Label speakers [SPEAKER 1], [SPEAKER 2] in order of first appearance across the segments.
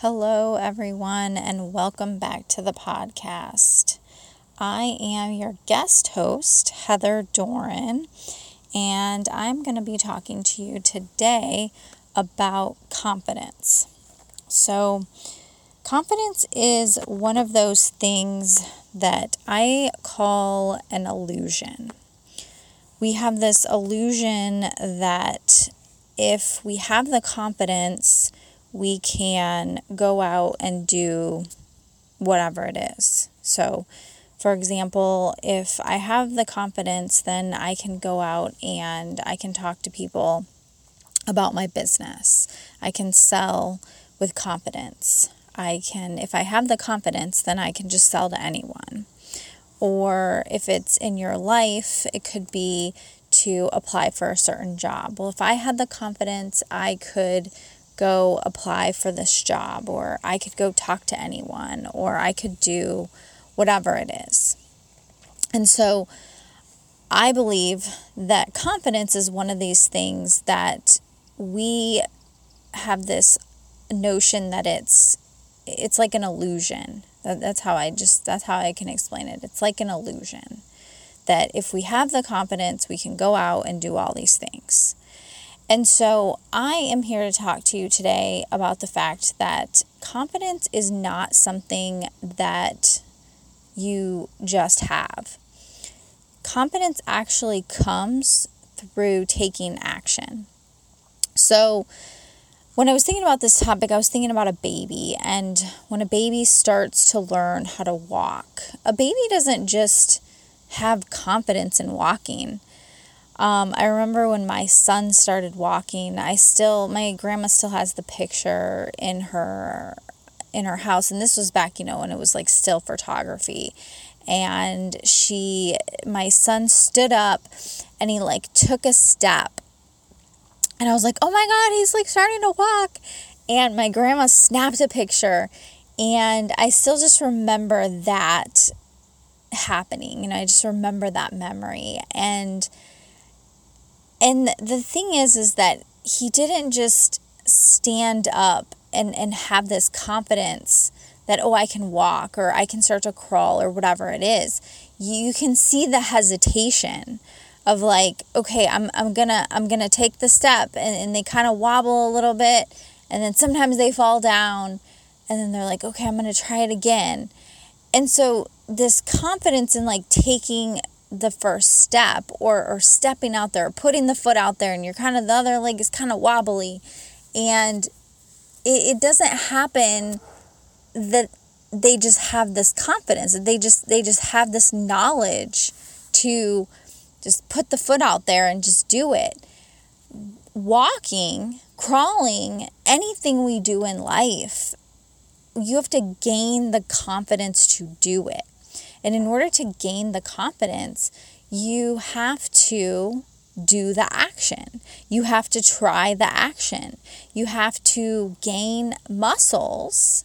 [SPEAKER 1] Hello, everyone, and welcome back to the podcast. I am your guest host, Heather Doran, and I'm going to be talking to you today about confidence. So, confidence is one of those things that I call an illusion. We have this illusion that if we have the confidence, we can go out and do whatever it is. So, for example, if I have the confidence, then I can go out and I can talk to people about my business. I can sell with confidence. I can, if I have the confidence, then I can just sell to anyone. Or if it's in your life, it could be to apply for a certain job. Well, if I had the confidence, I could go apply for this job, or I could go talk to anyone, or I could do whatever it is. And so I believe that confidence is one of these things that we have this notion that it's it's like an illusion. That, that's how I just that's how I can explain it. It's like an illusion that if we have the confidence, we can go out and do all these things. And so I am here to talk to you today about the fact that confidence is not something that you just have. Confidence actually comes through taking action. So, when I was thinking about this topic, I was thinking about a baby. And when a baby starts to learn how to walk, a baby doesn't just have confidence in walking. Um, I remember when my son started walking, I still, my grandma still has the picture in her in her house and this was back you know when it was like still photography. And she my son stood up and he like took a step. And i was like oh my god he's like starting to walk. And my grandma snapped a picture. And i still just remember that happening. And i just remember that memory. And and the thing is is that he didn't just stand up and, and have this confidence that oh i can walk or i can start to crawl or whatever it is. You can see the hesitation of like okay i'm, I'm gonna i'm gonna take the step. And, and they kind of wobble a little bit. And then sometimes they fall down. And then they're like okay i'm gonna try it again. And so this confidence in like taking the first step or, or stepping out there, putting the foot out there, and you're kind of the other leg is kind of wobbly. And it, it doesn't happen that they just have this confidence. That they just they just have this knowledge to just put the foot out there and just do it. Walking, crawling, anything we do in life, you have to gain the confidence to do it. And in order to gain the confidence, you have to do the action. You have to try the action. You have to gain muscles,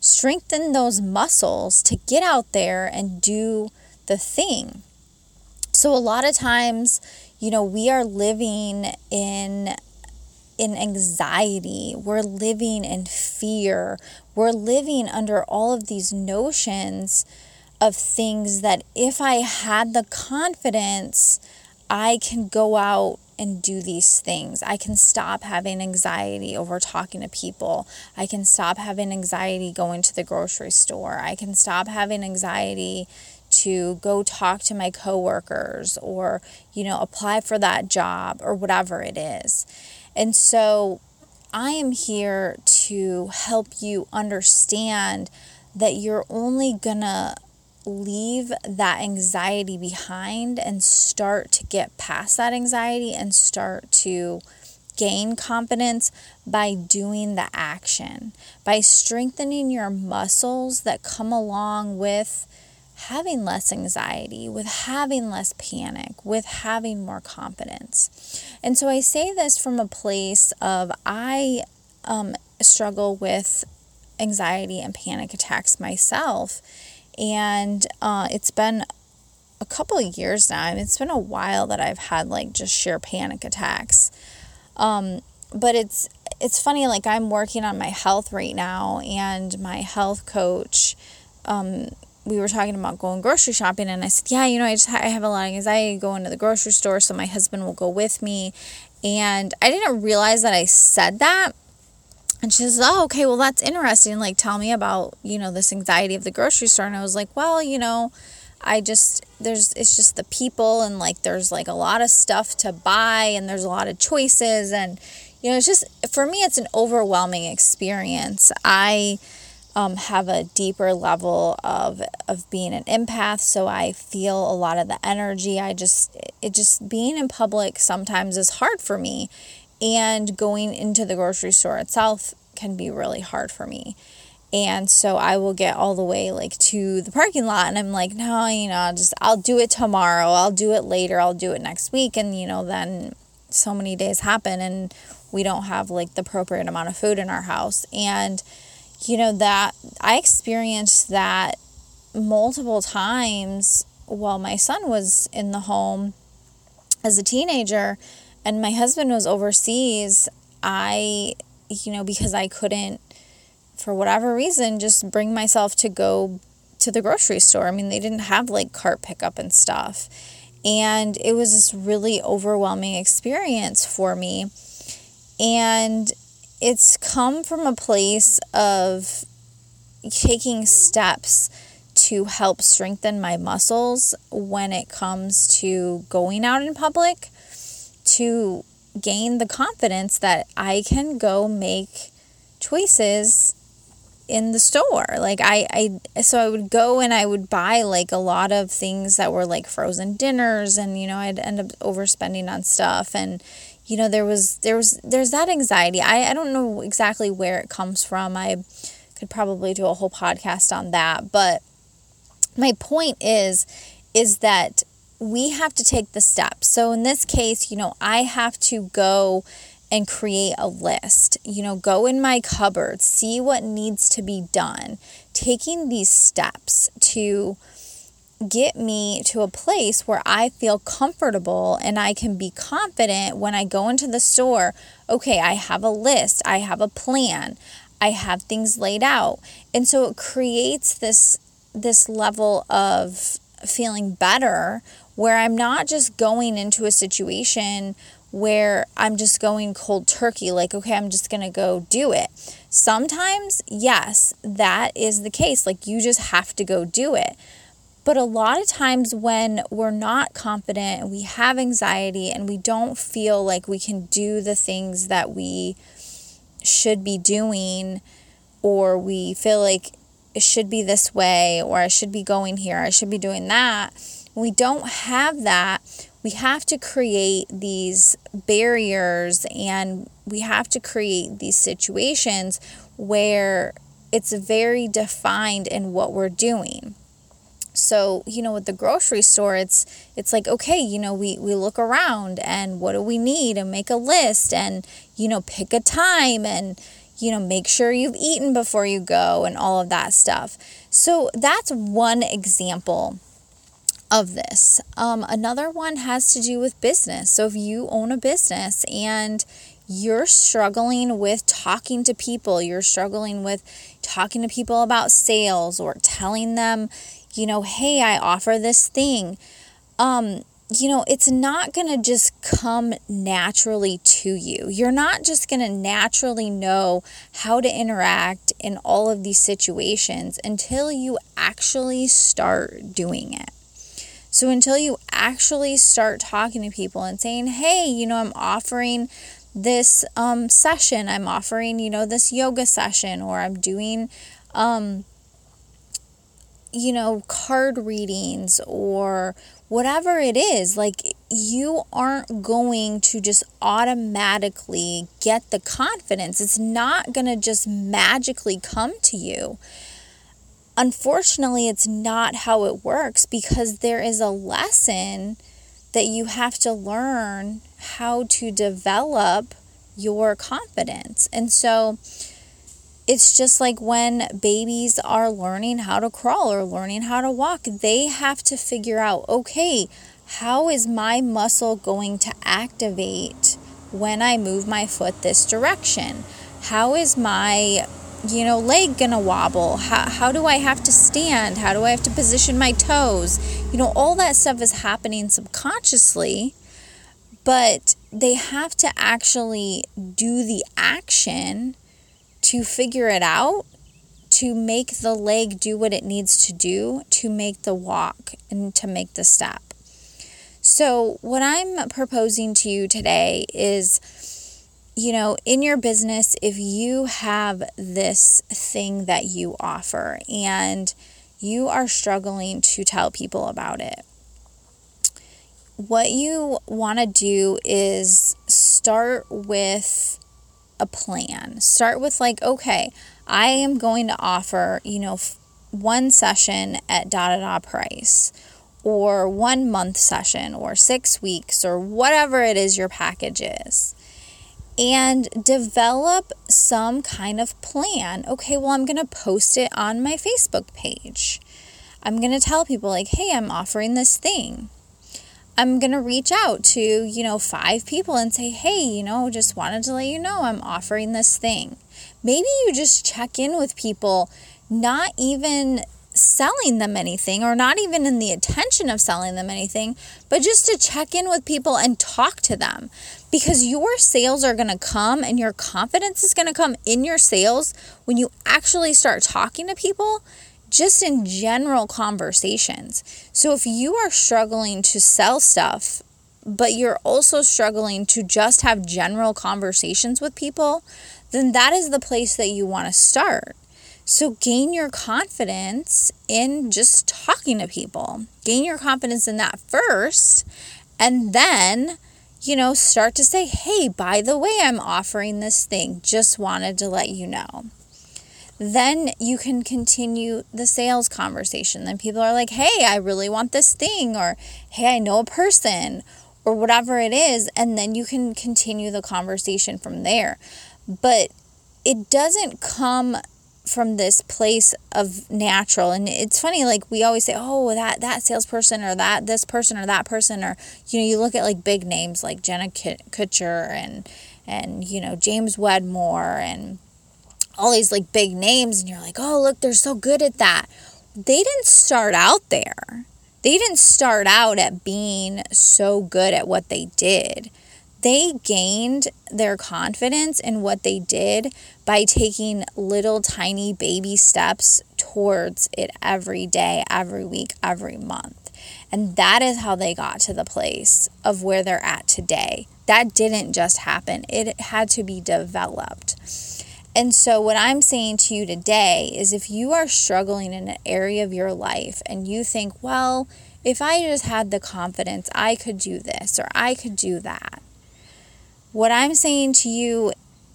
[SPEAKER 1] strengthen those muscles to get out there and do the thing. So a lot of times, you know, we are living in in anxiety. We're living in fear. We're living under all of these notions of things that if I had the confidence, I can go out and do these things. I can stop having anxiety over talking to people. I can stop having anxiety going to the grocery store. I can stop having anxiety to go talk to my coworkers or, you know, apply for that job or whatever it is. And so I am here to help you understand that you're only gonna leave that anxiety behind and start to get past that anxiety and start to gain confidence by doing the action, by strengthening your muscles that come along with having less anxiety, with having less panic, with having more confidence. And so I say this from a place of I um, struggle with anxiety and panic attacks myself. And uh, it's been a couple of years now. I mean, it's been a while that I've had like just sheer panic attacks. Um, but it's it's funny, like I'm working on my health right now, and my health coach, um, we were talking about going grocery shopping, and I said, Yeah, you know, I just ha- I have a lot of anxiety going to the grocery store, so my husband will go with me. And I didn't realize that I said that. And she says, Oh, okay, well, that's interesting. Like, tell me about, you know, this anxiety of the grocery store. And I was like, Well, you know, I just, there's, it's just the people, and like, there's like a lot of stuff to buy, and there's a lot of choices. And, you know, it's just, for me, it's an overwhelming experience. I, um, have a deeper level of of being an empath so i feel a lot of the energy i just it just being in public sometimes is hard for me and going into the grocery store itself can be really hard for me. And so i will get all the way like to the parking lot and i'm like no you know just i'll do it tomorrow. I'll do it later. I'll do it next week. And you know then so many days happen and we don't have like the appropriate amount of food in our house. And you know, that I experienced that multiple times while my son was in the home as a teenager and my husband was overseas. I, you know, because I couldn't, for whatever reason, just bring myself to go to the grocery store. I mean, they didn't have like cart pickup and stuff. And it was this really overwhelming experience for me. And it's come from a place of taking steps to help strengthen my muscles when it comes to going out in public to gain the confidence that I can go make choices in the store. Like I, I so I would go and I would buy like a lot of things that were like frozen dinners and you know I'd end up overspending on stuff. And you know there was there was there's that anxiety. I i don't know exactly where it comes from. I could probably do a whole podcast on that. But my point is is that we have to take the steps so in this case you know i have to go and create a list you know go in my cupboard see what needs to be done taking these steps to get me to a place where I feel comfortable and I can be confident when I go into the store. Okay, I have a list, I have a plan, I have things laid out. And so it creates this this level of feeling better where I'm not just going into a situation where I'm just going cold turkey, like, okay, I'm just gonna go do it. Sometimes, yes, that is the case. Like, you just have to go do it. But a lot of times when we're not confident and we have anxiety and we don't feel like we can do the things that we should be doing, or we feel like it should be this way, or I should be going here, I should be doing that, we don't have that, we have to create these barriers and we have to create these situations where it's very defined in what we're doing. So you know with the grocery store it's it's like okay you know we we look around and what do we need and make a list and you know pick a time and you know make sure you've eaten before you go and all of that stuff. So that's one example of this um, another one has to do with business so if you own a business and you're struggling with talking to people you're struggling with talking to people about sales or telling them you know, hey, I offer this thing. Um, you know, it's not going to just come naturally to you. You're not just going to naturally know how to interact in all of these situations until you actually start doing it. So, until you actually start talking to people and saying, hey, you know, I'm offering this um, session, I'm offering, you know, this yoga session, or I'm doing, um, you know, card readings or whatever it is, like you aren't going to just automatically get the confidence. It's not going to just magically come to you. Unfortunately, it's not how it works because there is a lesson that you have to learn how to develop your confidence. And so, it's just like when babies are learning how to crawl or learning how to walk, they have to figure out okay, how is my muscle going to activate when I move my foot this direction? How is my you know, leg gonna wobble? How, how do I have to stand? How do I have to position my toes? You know, all that stuff is happening subconsciously, but they have to actually do the action to figure it out, to make the leg do what it needs to do, to make the walk and to make the step. So, what I'm proposing to you today is you know, in your business, if you have this thing that you offer and you are struggling to tell people about it, what you want to do is start with a plan. Start with, like, okay, I am going to offer, you know, one session at da da da price, or one month session, or six weeks, or whatever it is your package is and develop some kind of plan. Okay, well, I'm going to post it on my Facebook page. I'm going to tell people, like, hey, I'm offering this thing. I'm going to reach out to, you know, five people and say, hey, you know, just wanted to let you know I'm offering this thing. Maybe you just check in with people, not even selling them anything or not even in the intention of selling them anything, but just to check in with people and talk to them because your sales are going to come and your confidence is going to come in your sales when you actually start talking to people just in general conversations. So if you are struggling to sell stuff, but you're also struggling to just have general conversations with people, then that is the place that you want to start. So gain your confidence in just talking to people. Gain your confidence in that first, and then, you know, start to say, hey, by the way, I'm offering this thing. Just wanted to let you know. Then you can continue the sales conversation. Then people are like, hey, I really want this thing, or hey, I know a person, or whatever it is. And then you can continue the conversation from there. But it doesn't come from this place of natural. And it's funny like we always say oh that that salesperson or that this person or that person or you know you look at like big names like Jenna Kutcher and and you know James Wedmore and all these like big names and you're like oh look they're so good at that. They didn't start out there. They didn't start out at being so good at what they did they gained their confidence in what they did by taking little tiny baby steps towards it every day, every week, every month. And that is how they got to the place of where they're at today. That didn't just happen, it had to be developed. And so, what I'm saying to you today is if you are struggling in an area of your life and you think, well, if I just had the confidence, I could do this or I could do that. What I'm saying to you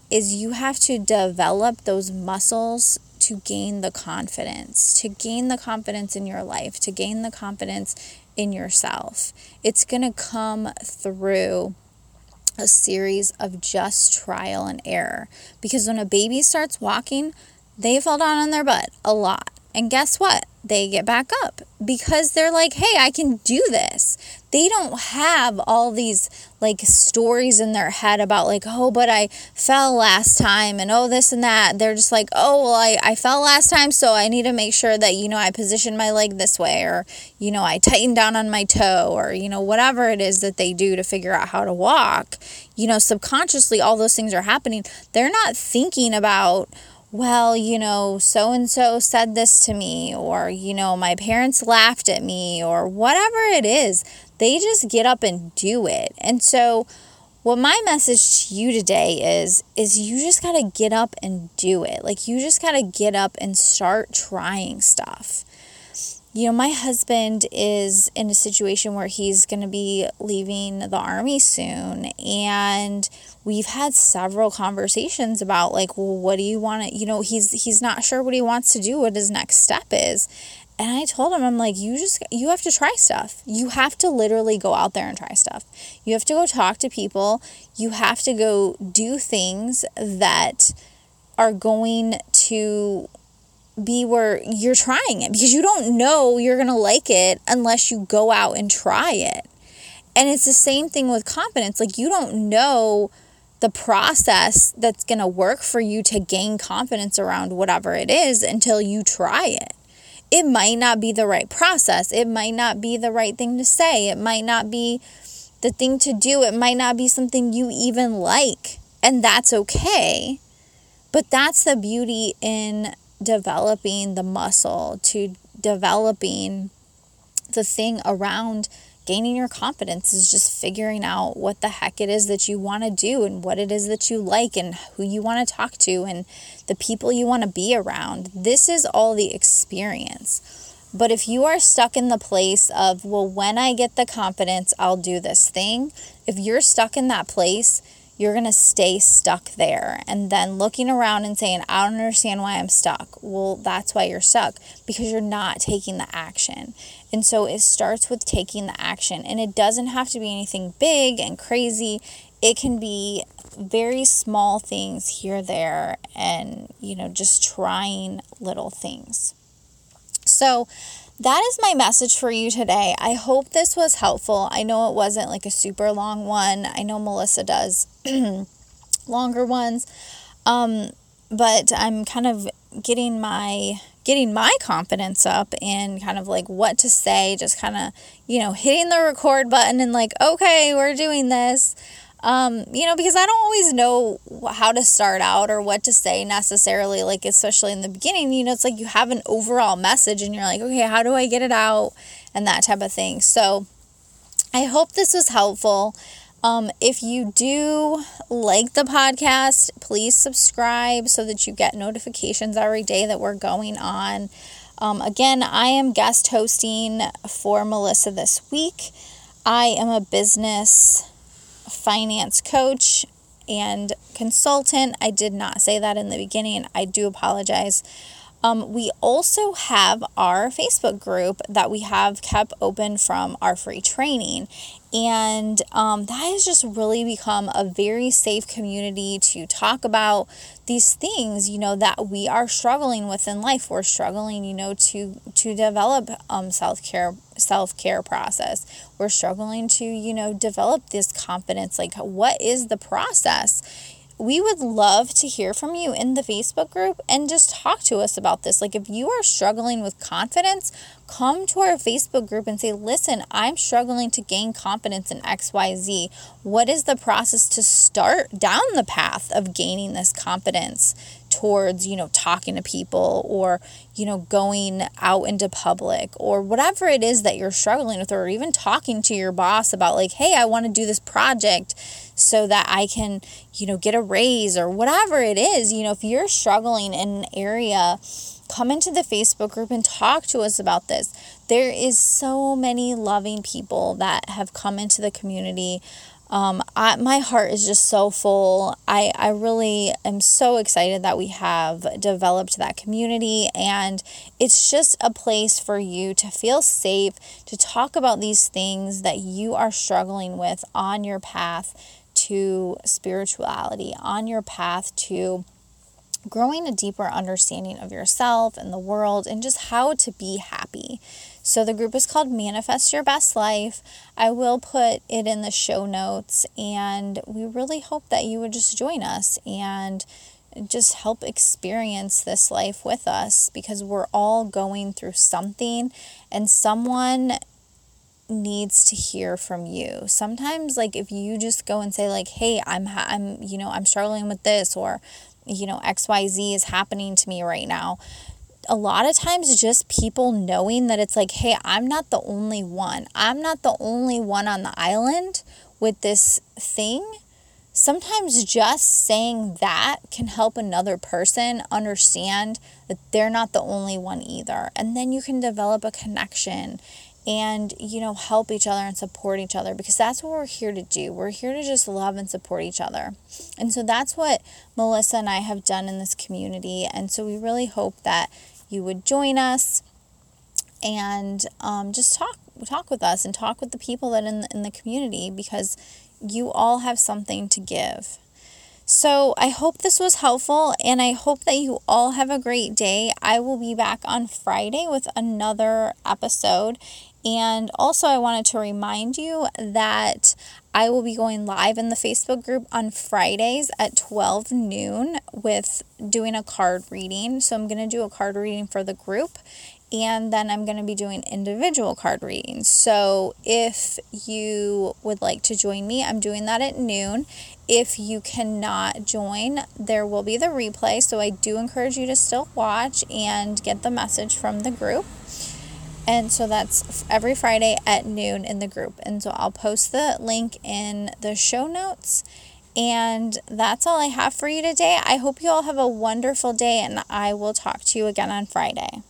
[SPEAKER 1] is you have to develop those muscles to gain the confidence, to gain the confidence in your life, to gain the confidence in yourself. It's going to come through a series of just trial and error because when a baby starts walking, they fall down on their butt a lot. And guess what? They get back up because they're like, hey, I can do this. They don't have all these like stories in their head about, like, oh, but I fell last time and oh, this and that. They're just like, oh, well, I, I fell last time, so I need to make sure that, you know, I position my leg this way or, you know, I tighten down on my toe or, you know, whatever it is that they do to figure out how to walk. You know, subconsciously, all those things are happening. They're not thinking about, well, you know, so and so said this to me, or, you know, my parents laughed at me, or whatever it is, they just get up and do it. And so, what my message to you today is is you just got to get up and do it. Like you just got to get up and start trying stuff you know, my husband is in a situation where he's going to be leaving the army soon. And we've had several conversations about, like, well, what do you want to, you know, he's, he's not sure what he wants to do, what his next step is. And I told him, I'm like, you just, you have to try stuff. You have to literally go out there and try stuff. You have to go talk to people. You have to go do things that are going to be where you're trying it because you don't know you're going to like it unless you go out and try it. And it's the same thing with confidence. Like, you don't know the process that's going to work for you to gain confidence around whatever it is until you try it. It might not be the right process. It might not be the right thing to say. It might not be the thing to do. It might not be something you even like. And that's okay. But that's the beauty in developing the muscle, to developing the thing around gaining your confidence is just figuring out what the heck it is that you want to do and what it is that you like and who you want to talk to and the people you want to be around. This is all the experience. But if you are stuck in the place of, well, when I get the confidence, I'll do this thing, if you're stuck in that place, you're going to stay stuck there. And then looking around and saying, I don't understand why I'm stuck. Well, that's why you're stuck because you're not taking the action. And so it starts with taking the action. And it doesn't have to be anything big and crazy, it can be very small things here, there, and, you know, just trying little things. So, that is my message for you today. I hope this was helpful. I know it wasn't like a super long one. I know Melissa does longer ones. Um, but I'm kind of getting my getting my confidence up and kind of like what to say, just kind of, you know, hitting the record button and like, okay, we're doing this. Um, you know, because I don't always know how to start out or what to say necessarily, like, especially in the beginning, you know, it's like you have an overall message and you're like, okay, how do I get it out? And that type of thing. So I hope this was helpful. Um, if you do like the podcast, please subscribe so that you get notifications every day that we're going on. Um, again, I am guest hosting for Melissa this week. I am a business finance coach and consultant. I did not say that in the beginning. I do apologize. Um, we also have our Facebook group that we have kept open from our free training. And um, that has just really become a very safe community to talk about these things, you know, that we are struggling with in life. We're struggling, you know, to to develop um, self care self care process. We're struggling to, you know, develop this confidence. Like, what is the process? we would love to hear from you in the Facebook group and just talk to us about this. Like, if you are struggling with confidence, come to our Facebook group and say, Listen, I'm struggling to gain confidence in XYZ. What is the process to start down the path of gaining this confidence? towards, you know, talking to people or, you know, going out into public or whatever it is that you're struggling with, or even talking to your boss about, like, hey, I want to do this project so that I can, you know, get a raise or whatever it is. You know, if you're struggling in an area, come into the Facebook group and talk to us about this. There is so many loving people that have come into the community um, I, my heart is just so full. I, I really am so excited that we have developed that community, and it's just a place for you to feel safe to talk about these things that you are struggling with on your path to spirituality, on your path to growing a deeper understanding of yourself and the world, and just how to be happy. So the group is called Manifest Your Best Life. I will put it in the show notes, and we really hope that you would just join us and just help experience this life with us because we're all going through something, and someone needs to hear from you. Sometimes like if you just go and say like, "Hey, I'm I'm you know, I'm struggling with this," or you know, XYZ is happening to me right now a lot of times just people knowing that it's like, hey, I'm not the only one. I'm not the only one on the island with this thing. Sometimes just saying that can help another person understand that they're not the only one either. And then you can develop a connection and, you know, help each other and support each other because that's what we're here to do. We're here to just love and support each other. And so that's what Melissa and I have done in this community. And so we really hope that you would join us and um, just talk talk with us and talk with the people that in the, in the community because you all have something to give. So, I hope this was helpful and I hope that you all have a great day. I will be back on Friday with another episode. And also, I wanted to remind you that I will be going live in the Facebook group on Fridays at 12 noon with doing a card reading. So I'm going to do a card reading for the group and then I'm going to be doing individual card readings. So if you would like to join me, I'm doing that at noon. If you cannot join, there will be the replay. So I do encourage you to still watch and get the message from the group. And so that's every Friday at noon in the group. And so I'll post the link in the show notes. And that's all I have for you today. I hope you all have a wonderful day, and I will talk to you again on Friday.